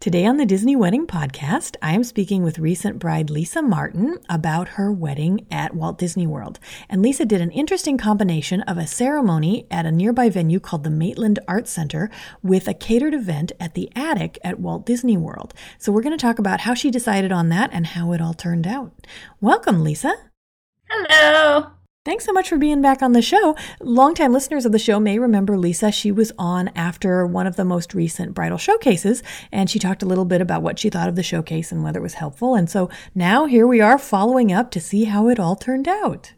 Today on the Disney Wedding Podcast, I am speaking with recent bride Lisa Martin about her wedding at Walt Disney World. And Lisa did an interesting combination of a ceremony at a nearby venue called the Maitland Arts Center with a catered event at the attic at Walt Disney World. So we're going to talk about how she decided on that and how it all turned out. Welcome, Lisa. Hello. Thanks so much for being back on the show. Longtime listeners of the show may remember Lisa. She was on after one of the most recent bridal showcases, and she talked a little bit about what she thought of the showcase and whether it was helpful. And so now here we are following up to see how it all turned out.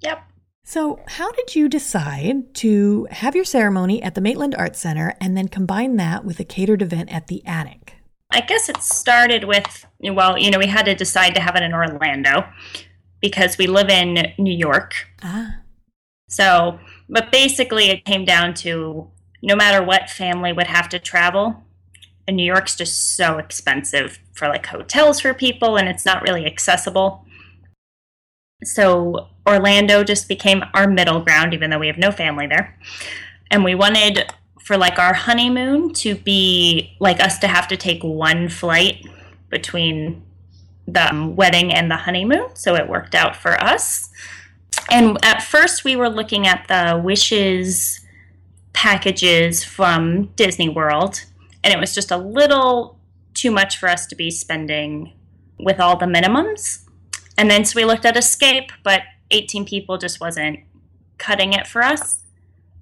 Yep. So, how did you decide to have your ceremony at the Maitland Arts Center and then combine that with a catered event at the attic? I guess it started with, well, you know, we had to decide to have it in Orlando because we live in New York. Ah. So, but basically, it came down to no matter what family would have to travel, and New York's just so expensive for like hotels for people, and it's not really accessible. So, Orlando just became our middle ground, even though we have no family there. And we wanted for like our honeymoon to be like us to have to take one flight between the wedding and the honeymoon, so it worked out for us. And at first, we were looking at the wishes packages from Disney World, and it was just a little too much for us to be spending with all the minimums. And then so we looked at Escape, but 18 people just wasn't cutting it for us.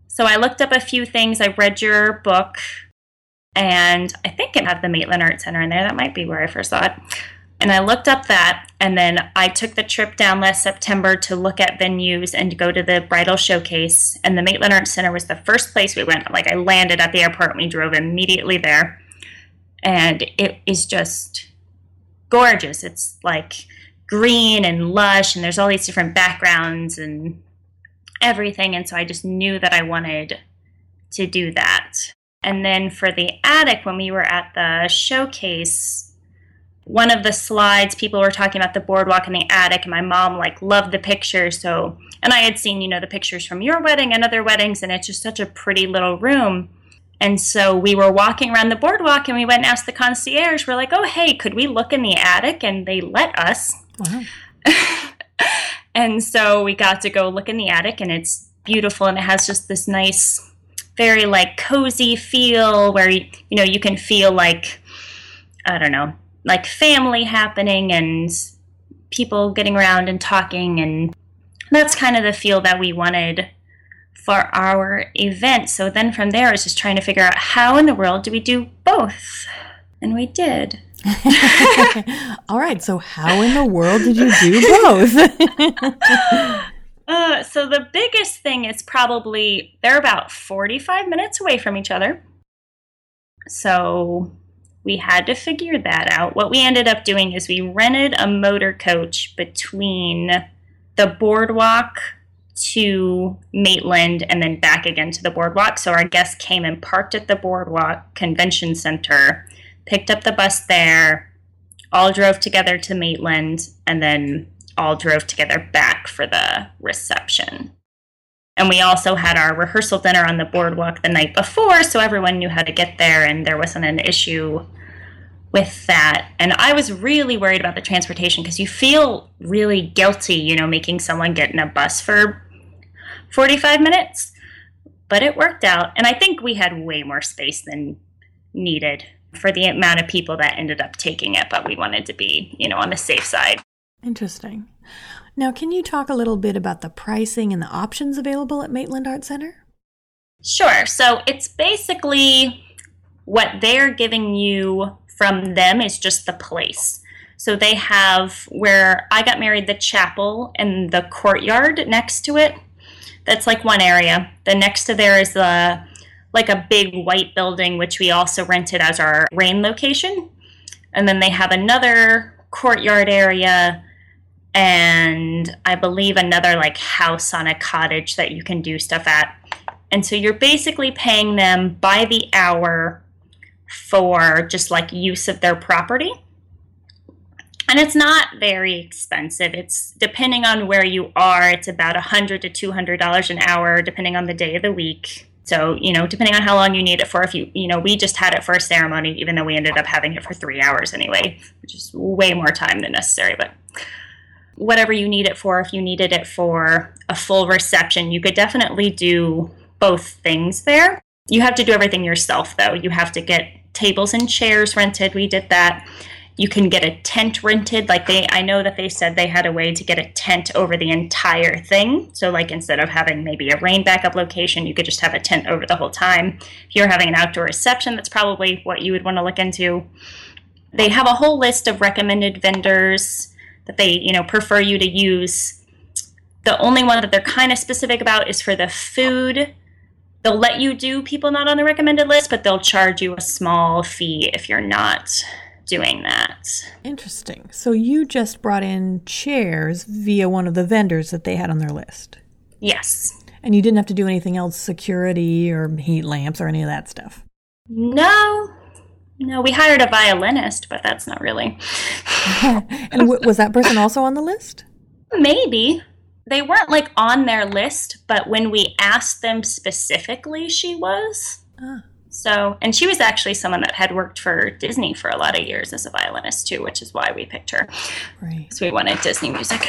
So I looked up a few things. I read your book, and I think it had the Maitland Art Center in there. That might be where I first saw it. And I looked up that, and then I took the trip down last September to look at venues and go to the bridal showcase. And the Maitland Arts Center was the first place we went. Like I landed at the airport, and we drove immediately there, and it is just gorgeous. It's like green and lush, and there's all these different backgrounds and everything. And so I just knew that I wanted to do that. And then for the attic, when we were at the showcase, one of the slides people were talking about the boardwalk in the attic and my mom like loved the pictures so and i had seen you know the pictures from your wedding and other weddings and it's just such a pretty little room. And so we were walking around the boardwalk and we went and asked the concierge we're like oh hey could we look in the attic? And they let us. Wow. and so we got to go look in the attic and it's beautiful and it has just this nice very like cozy feel where you know you can feel like i don't know like family happening and people getting around and talking and that's kind of the feel that we wanted for our event. So then from there i was just trying to figure out how in the world do we do both? And we did. All right, so how in the world did you do both? uh, so the biggest thing is probably they're about 45 minutes away from each other. So we had to figure that out. What we ended up doing is we rented a motor coach between the boardwalk to Maitland and then back again to the boardwalk. So our guests came and parked at the boardwalk convention center, picked up the bus there, all drove together to Maitland, and then all drove together back for the reception. And we also had our rehearsal dinner on the boardwalk the night before, so everyone knew how to get there and there wasn't an issue with that. And I was really worried about the transportation because you feel really guilty, you know, making someone get in a bus for 45 minutes. But it worked out. And I think we had way more space than needed for the amount of people that ended up taking it, but we wanted to be, you know, on the safe side. Interesting. Now, can you talk a little bit about the pricing and the options available at Maitland Art Center? Sure. So it's basically what they're giving you from them is just the place. So they have where I got married, the chapel and the courtyard next to it. That's like one area. The next to there is the like a big white building, which we also rented as our rain location. And then they have another courtyard area and I believe another like house on a cottage that you can do stuff at. And so you're basically paying them by the hour for just like use of their property. And it's not very expensive. It's depending on where you are, it's about a hundred to two hundred dollars an hour, depending on the day of the week. So, you know, depending on how long you need it for, if you, you know, we just had it for a ceremony, even though we ended up having it for three hours anyway, which is way more time than necessary. But whatever you need it for, if you needed it for a full reception, you could definitely do both things there. You have to do everything yourself, though. You have to get tables and chairs rented. We did that. You can get a tent rented. Like they, I know that they said they had a way to get a tent over the entire thing. So, like instead of having maybe a rain backup location, you could just have a tent over the whole time. If you're having an outdoor reception, that's probably what you would want to look into. They have a whole list of recommended vendors that they, you know, prefer you to use. The only one that they're kind of specific about is for the food. They'll let you do people not on the recommended list, but they'll charge you a small fee if you're not doing that. Interesting. So you just brought in chairs via one of the vendors that they had on their list. Yes. And you didn't have to do anything else, security or heat lamps or any of that stuff. No. No, we hired a violinist, but that's not really. and w- was that person also on the list? Maybe. They weren't like on their list, but when we asked them specifically, she was. Ah. So, and she was actually someone that had worked for Disney for a lot of years as a violinist too, which is why we picked her. Right. So we wanted Disney music.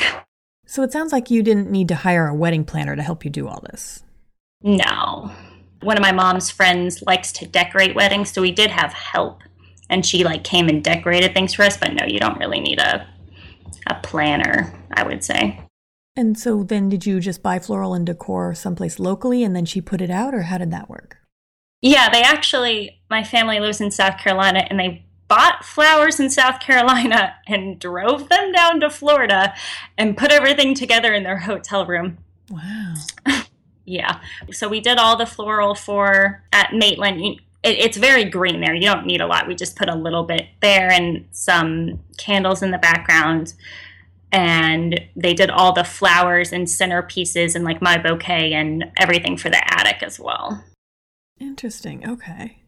So it sounds like you didn't need to hire a wedding planner to help you do all this. No. One of my mom's friends likes to decorate weddings, so we did have help. And she like came and decorated things for us, but no, you don't really need a a planner, I would say. And so then did you just buy floral and decor someplace locally and then she put it out or how did that work? Yeah, they actually, my family lives in South Carolina and they bought flowers in South Carolina and drove them down to Florida and put everything together in their hotel room. Wow. Yeah. So we did all the floral for at Maitland. It, it's very green there. You don't need a lot. We just put a little bit there and some candles in the background. And they did all the flowers and centerpieces and like my bouquet and everything for the attic as well. Interesting. Okay.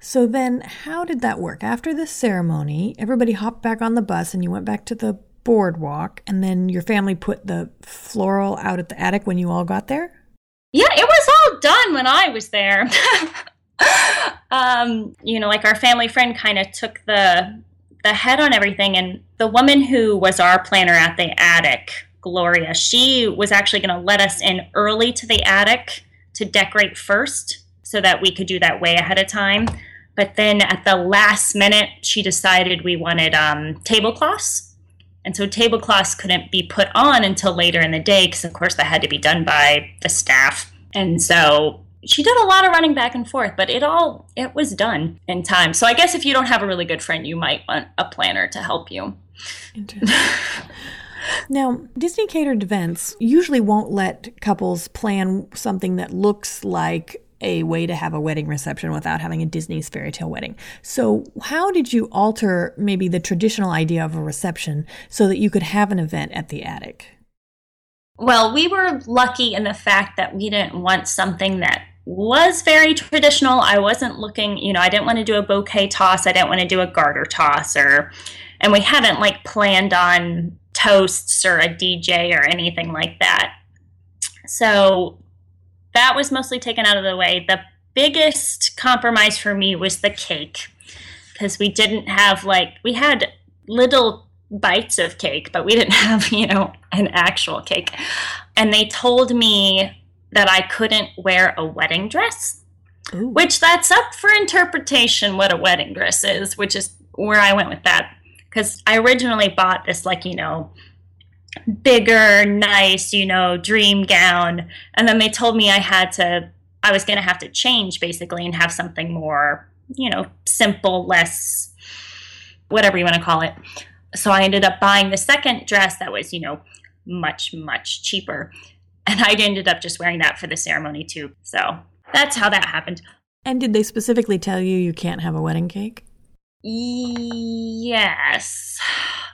So then, how did that work? After the ceremony, everybody hopped back on the bus and you went back to the boardwalk, and then your family put the floral out at the attic when you all got there? Yeah, it was all done when I was there. um, you know, like our family friend kind of took the the head on everything, and the woman who was our planner at the attic, Gloria, she was actually going to let us in early to the attic to decorate first so that we could do that way ahead of time. But then at the last minute, she decided we wanted um, tablecloths. And so tablecloths couldn't be put on until later in the day because, of course, that had to be done by the staff. And so she did a lot of running back and forth, but it all it was done in time. So I guess if you don't have a really good friend, you might want a planner to help you. Interesting. Now, Disney catered events usually won't let couples plan something that looks like a way to have a wedding reception without having a Disney's fairy tale wedding. So, how did you alter maybe the traditional idea of a reception so that you could have an event at the attic? Well, we were lucky in the fact that we didn't want something that was very traditional. I wasn't looking, you know, I didn't want to do a bouquet toss, I didn't want to do a garter toss or and we hadn't like planned on toasts or a DJ or anything like that. So that was mostly taken out of the way. The biggest compromise for me was the cake because we didn't have like we had little bites of cake, but we didn't have, you know, an actual cake. And they told me that I couldn't wear a wedding dress, Ooh. which that's up for interpretation what a wedding dress is, which is where I went with that. Because I originally bought this, like, you know, bigger, nice, you know, dream gown. And then they told me I had to, I was going to have to change basically and have something more, you know, simple, less whatever you want to call it. So I ended up buying the second dress that was, you know, much, much cheaper. And I ended up just wearing that for the ceremony too. So that's how that happened. And did they specifically tell you you can't have a wedding cake? Yes.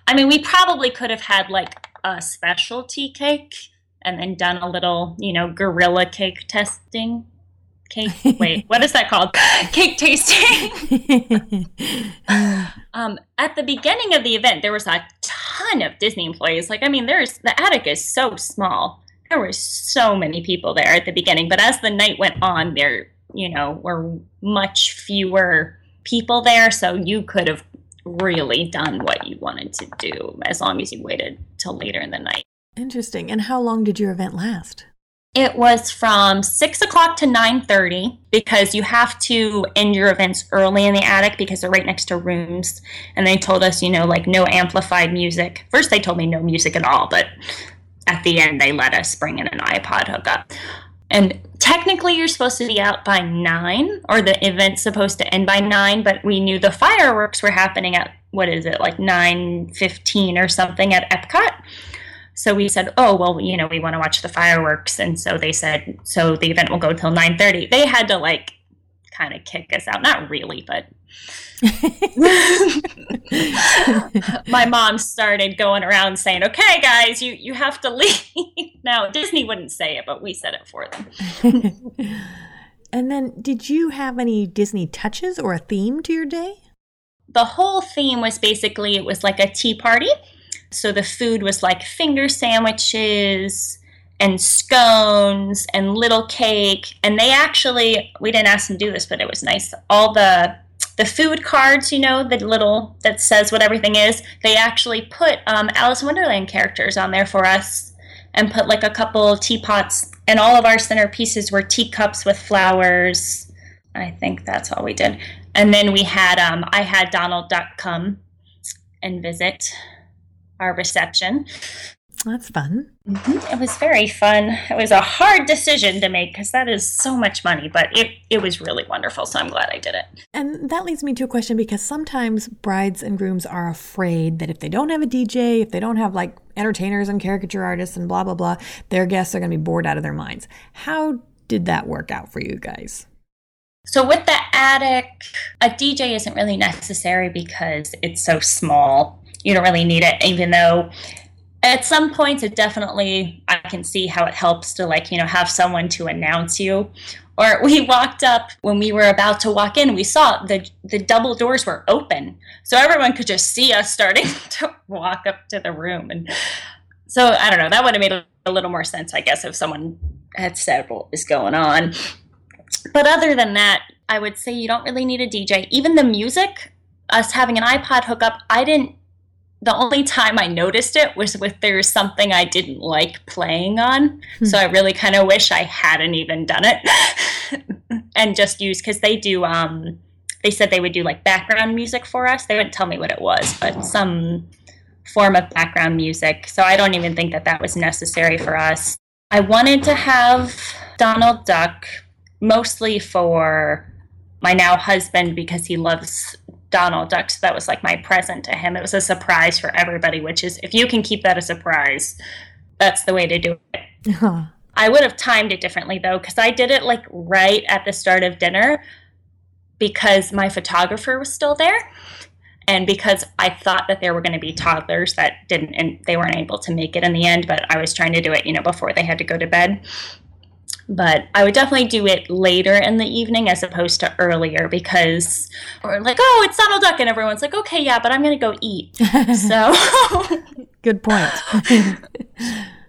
I mean, we probably could have had like a specialty cake and then done a little, you know, guerrilla cake testing. Cake. Wait, what is that called? cake tasting. um, at the beginning of the event, there was a ton of Disney employees. Like, I mean, there's the attic is so small. There were so many people there at the beginning, but as the night went on, there, you know, were much fewer people there. So you could have really done what you wanted to do as long as you waited till later in the night. Interesting. And how long did your event last? It was from six o'clock to nine thirty because you have to end your events early in the attic because they're right next to rooms. And they told us, you know, like no amplified music. First, they told me no music at all, but at the end, they let us bring in an iPod hookup. And technically, you're supposed to be out by nine, or the event's supposed to end by nine. But we knew the fireworks were happening at what is it, like nine fifteen or something at Epcot. So we said, "Oh, well, you know, we want to watch the fireworks." And so they said, "So the event will go till 9:30." They had to like kind of kick us out. Not really, but my mom started going around saying, "Okay, guys, you you have to leave." now, Disney wouldn't say it, but we said it for them. and then did you have any Disney touches or a theme to your day? The whole theme was basically it was like a tea party so the food was like finger sandwiches and scones and little cake. And they actually, we didn't ask them to do this, but it was nice. All the the food cards, you know, the little that says what everything is, they actually put um, Alice in Wonderland characters on there for us and put like a couple teapots. And all of our centerpieces were teacups with flowers. I think that's all we did. And then we had, um, I had Donald Duck come and visit our reception. That's fun. Mm-hmm. It was very fun. It was a hard decision to make because that is so much money, but it, it was really wonderful. So I'm glad I did it. And that leads me to a question because sometimes brides and grooms are afraid that if they don't have a DJ, if they don't have like entertainers and caricature artists and blah, blah, blah, their guests are going to be bored out of their minds. How did that work out for you guys? So with the attic, a DJ isn't really necessary because it's so small you don't really need it, even though at some points it definitely I can see how it helps to like, you know, have someone to announce you. Or we walked up when we were about to walk in, we saw the the double doors were open. So everyone could just see us starting to walk up to the room. And so I don't know, that would have made a little more sense, I guess, if someone had said what was going on. But other than that, I would say you don't really need a DJ. Even the music, us having an iPod hookup, I didn't the only time I noticed it was if there was something I didn't like playing on. Hmm. So I really kind of wish I hadn't even done it and just used because they do. Um, they said they would do like background music for us. They wouldn't tell me what it was, but some form of background music. So I don't even think that that was necessary for us. I wanted to have Donald Duck mostly for my now husband because he loves Donald Duck. So that was like my present to him. It was a surprise for everybody, which is if you can keep that a surprise, that's the way to do it. Huh. I would have timed it differently though, because I did it like right at the start of dinner because my photographer was still there. And because I thought that there were going to be toddlers that didn't, and they weren't able to make it in the end, but I was trying to do it, you know, before they had to go to bed but I would definitely do it later in the evening as opposed to earlier because we're like, oh, it's Donald Duck, and everyone's like, okay, yeah, but I'm gonna go eat. so, good point.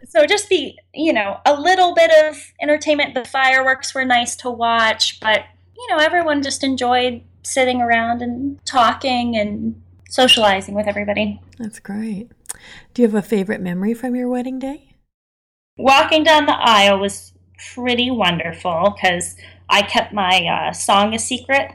so just be, you know, a little bit of entertainment. The fireworks were nice to watch, but you know, everyone just enjoyed sitting around and talking and socializing with everybody. That's great. Do you have a favorite memory from your wedding day? Walking down the aisle was pretty wonderful because I kept my uh, song a secret,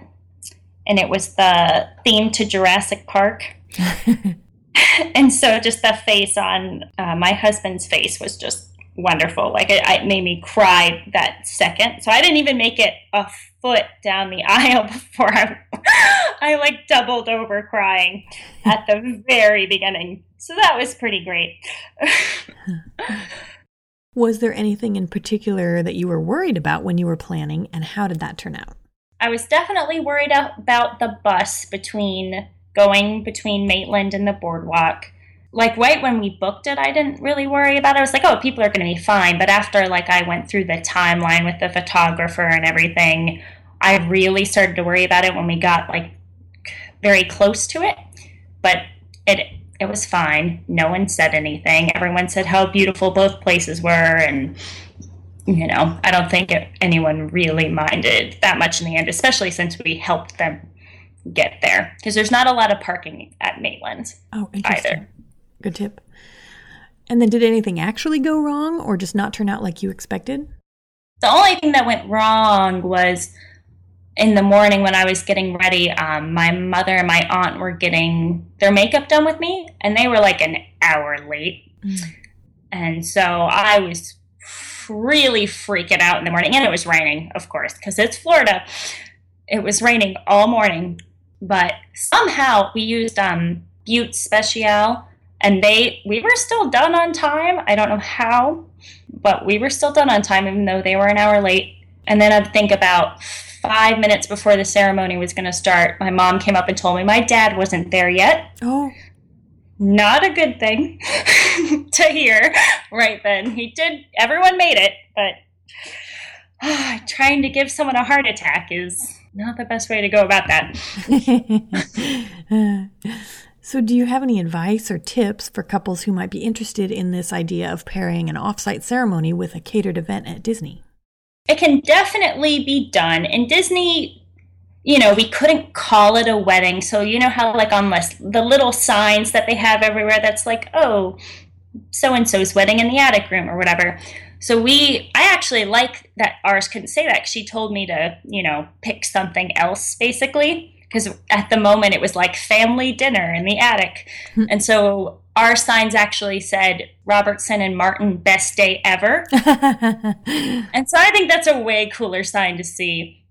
and it was the theme to Jurassic Park. and so, just the face on uh, my husband's face was just wonderful. Like it, it, made me cry that second. So I didn't even make it a foot down the aisle before I, I like doubled over crying at the very beginning. So that was pretty great. was there anything in particular that you were worried about when you were planning, and how did that turn out? I was definitely worried about the bus between going between Maitland and the boardwalk. Like right when we booked it i didn't really worry about it. I was like oh people are going to be fine. But after like i went through the timeline with the photographer and everything i really started to worry about it when we got like very close to it. But it it was fine. No one said anything. Everyone said how beautiful both places were and you know i don't think it, anyone really minded that much in the end especially since we helped them get there. Because there's not a lot of parking at maitland oh, either. Good tip. And then did anything actually go wrong or just not turn out like you expected? The only thing that went wrong was in the morning when I was getting ready, um, my mother and my aunt were getting their makeup done with me, and they were like an hour late. Mm. And so I was really freaking out in the morning. And it was raining, of course, because it's Florida. It was raining all morning. But somehow we used um, Butte Special and they we were still done on time i don't know how but we were still done on time even though they were an hour late and then I'd think about five minutes before the ceremony was going to start my mom came up and told me my dad wasn't there yet. Oh. Not a good thing to hear right then. He did everyone made it but uh, trying to give someone a heart attack is not the best way to go about that. So, do you have any advice or tips for couples who might be interested in this idea of pairing an offsite ceremony with a catered event at Disney? It can definitely be done. In Disney, you know, we couldn't call it a wedding. So, you know how, like, on the little signs that they have everywhere that's like, oh, so and so's wedding in the attic room or whatever. So we, I actually like that ours couldn't say that. She told me to, you know, pick something else basically because at the moment it was like family dinner in the attic. Hmm. and so our signs actually said Robertson and Martin best day ever. and so I think that's a way cooler sign to see.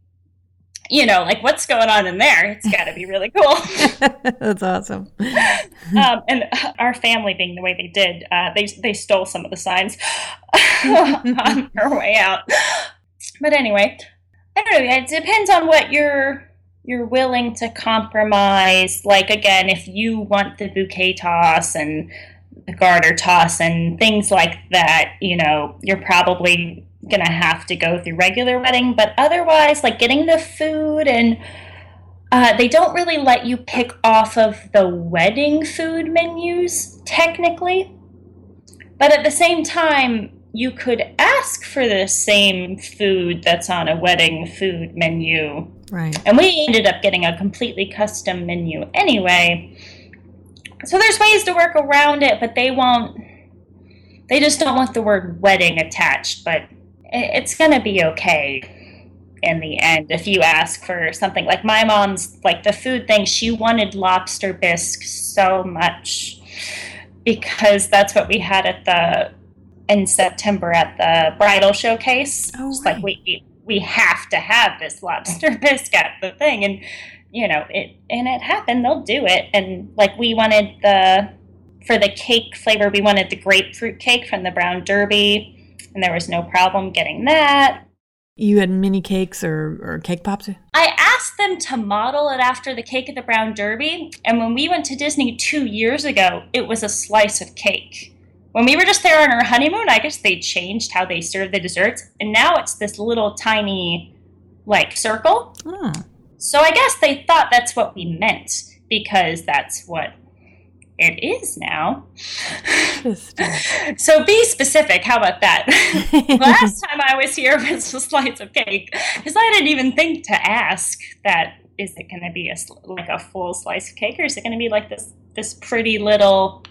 You know, like what's going on in there? It's got to be really cool. that's awesome. um, and our family, being the way they did, uh, they they stole some of the signs on their way out. But anyway, I don't know. It depends on what your you're willing to compromise. Like again, if you want the bouquet toss and the garter toss and things like that, you know, you're probably gonna have to go through regular wedding. But otherwise, like getting the food and uh, they don't really let you pick off of the wedding food menus technically. But at the same time, you could ask for the same food that's on a wedding food menu Right. And we ended up getting a completely custom menu anyway. So there's ways to work around it, but they won't. They just don't want the word wedding attached, but it's going to be okay in the end if you ask for something like my mom's like the food thing she wanted lobster bisque so much because that's what we had at the in September at the bridal showcase. Oh, right. like we we have to have this lobster bisque at the thing. And you know it and it happened. They'll do it. And like we wanted the for the cake flavor we wanted the grapefruit cake from the brown derby and there was no problem getting that. You had mini cakes or, or cake pops? I asked them to model it after the cake at the brown derby and when we went to disney two years ago it was a slice of cake when we were just there on our honeymoon, I guess they changed how they serve the desserts, and now it's this little tiny, like, circle. Hmm. So I guess they thought that's what we meant because that's what it is now. so be specific. How about that? Last time I was here was a slice of cake because I didn't even think to ask that. Is it going to be a like a full slice of cake, or is it going to be like this this pretty little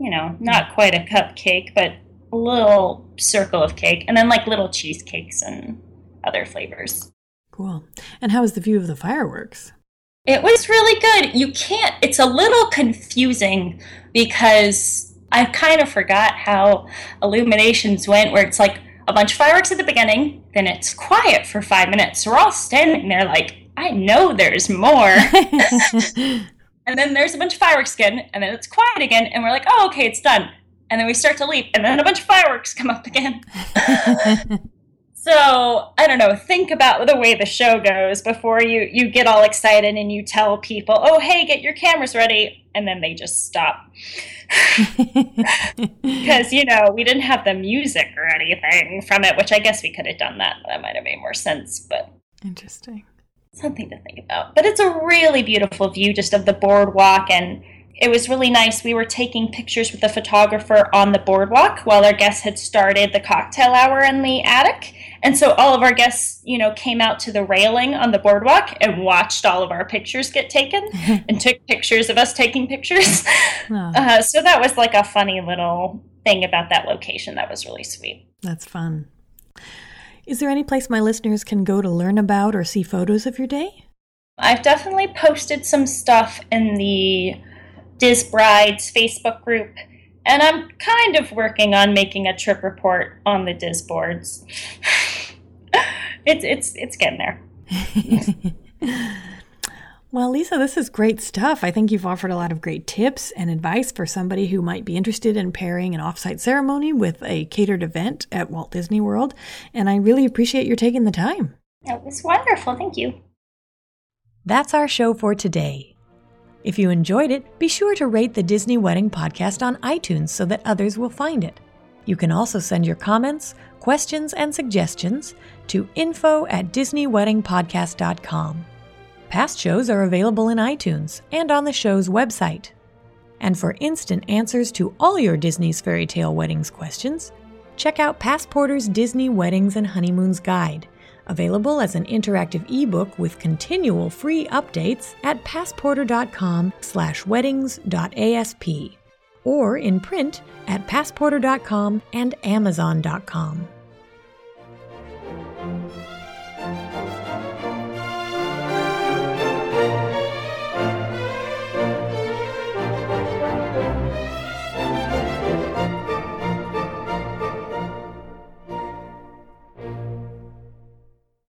you know, mm-hmm. not quite a cupcake, but a little circle of cake, and then like little cheesecakes and other flavors. Cool. And how was the view of the fireworks? It was really good. You can't, it's a little confusing because I kind of forgot how illuminations went, where it's like a bunch of fireworks at the beginning, then it's quiet for five minutes. So we're all standing there like, I know there's more. and then there's a bunch of fireworks again, and then it's quiet again, and we're like, oh, okay, it's done. And then we start to leap, and then a bunch of fireworks come up again. so I don't know. Think about the way the show goes before you you get all excited and you tell people, "Oh, hey, get your cameras ready," and then they just stop because you know we didn't have the music or anything from it, which I guess we could have done that. That might have made more sense, but interesting. Something to think about. But it's a really beautiful view just of the boardwalk and it was really nice. We were taking pictures with the photographer on the boardwalk while our guests had started the cocktail hour in the attic. And so all of our guests, you know, came out to the railing on the boardwalk and watched all of our pictures get taken and took pictures of us taking pictures. Oh. Uh, so that was like a funny little thing about that location. That was really sweet. That's fun. Is there any place my listeners can go to learn about or see photos of your day? I've definitely posted some stuff in the Dis Brides Facebook group, and I'm kind of working on making a trip report on the Dis boards. it's it's it's getting there. well, Lisa, this is great stuff. I think you've offered a lot of great tips and advice for somebody who might be interested in pairing an offsite ceremony with a catered event at Walt Disney World, and I really appreciate your taking the time. It was wonderful. Thank you. That's our show for today. If you enjoyed it, be sure to rate the Disney Wedding Podcast on iTunes so that others will find it. You can also send your comments, questions, and suggestions to info at DisneyWeddingPodcast.com. Past shows are available in iTunes and on the show's website. And for instant answers to all your Disney's Fairy Tale Weddings questions, check out Passporter's Disney Weddings and Honeymoons Guide available as an interactive ebook with continual free updates at passporter.com slash weddings.asp or in print at passporter.com and amazon.com.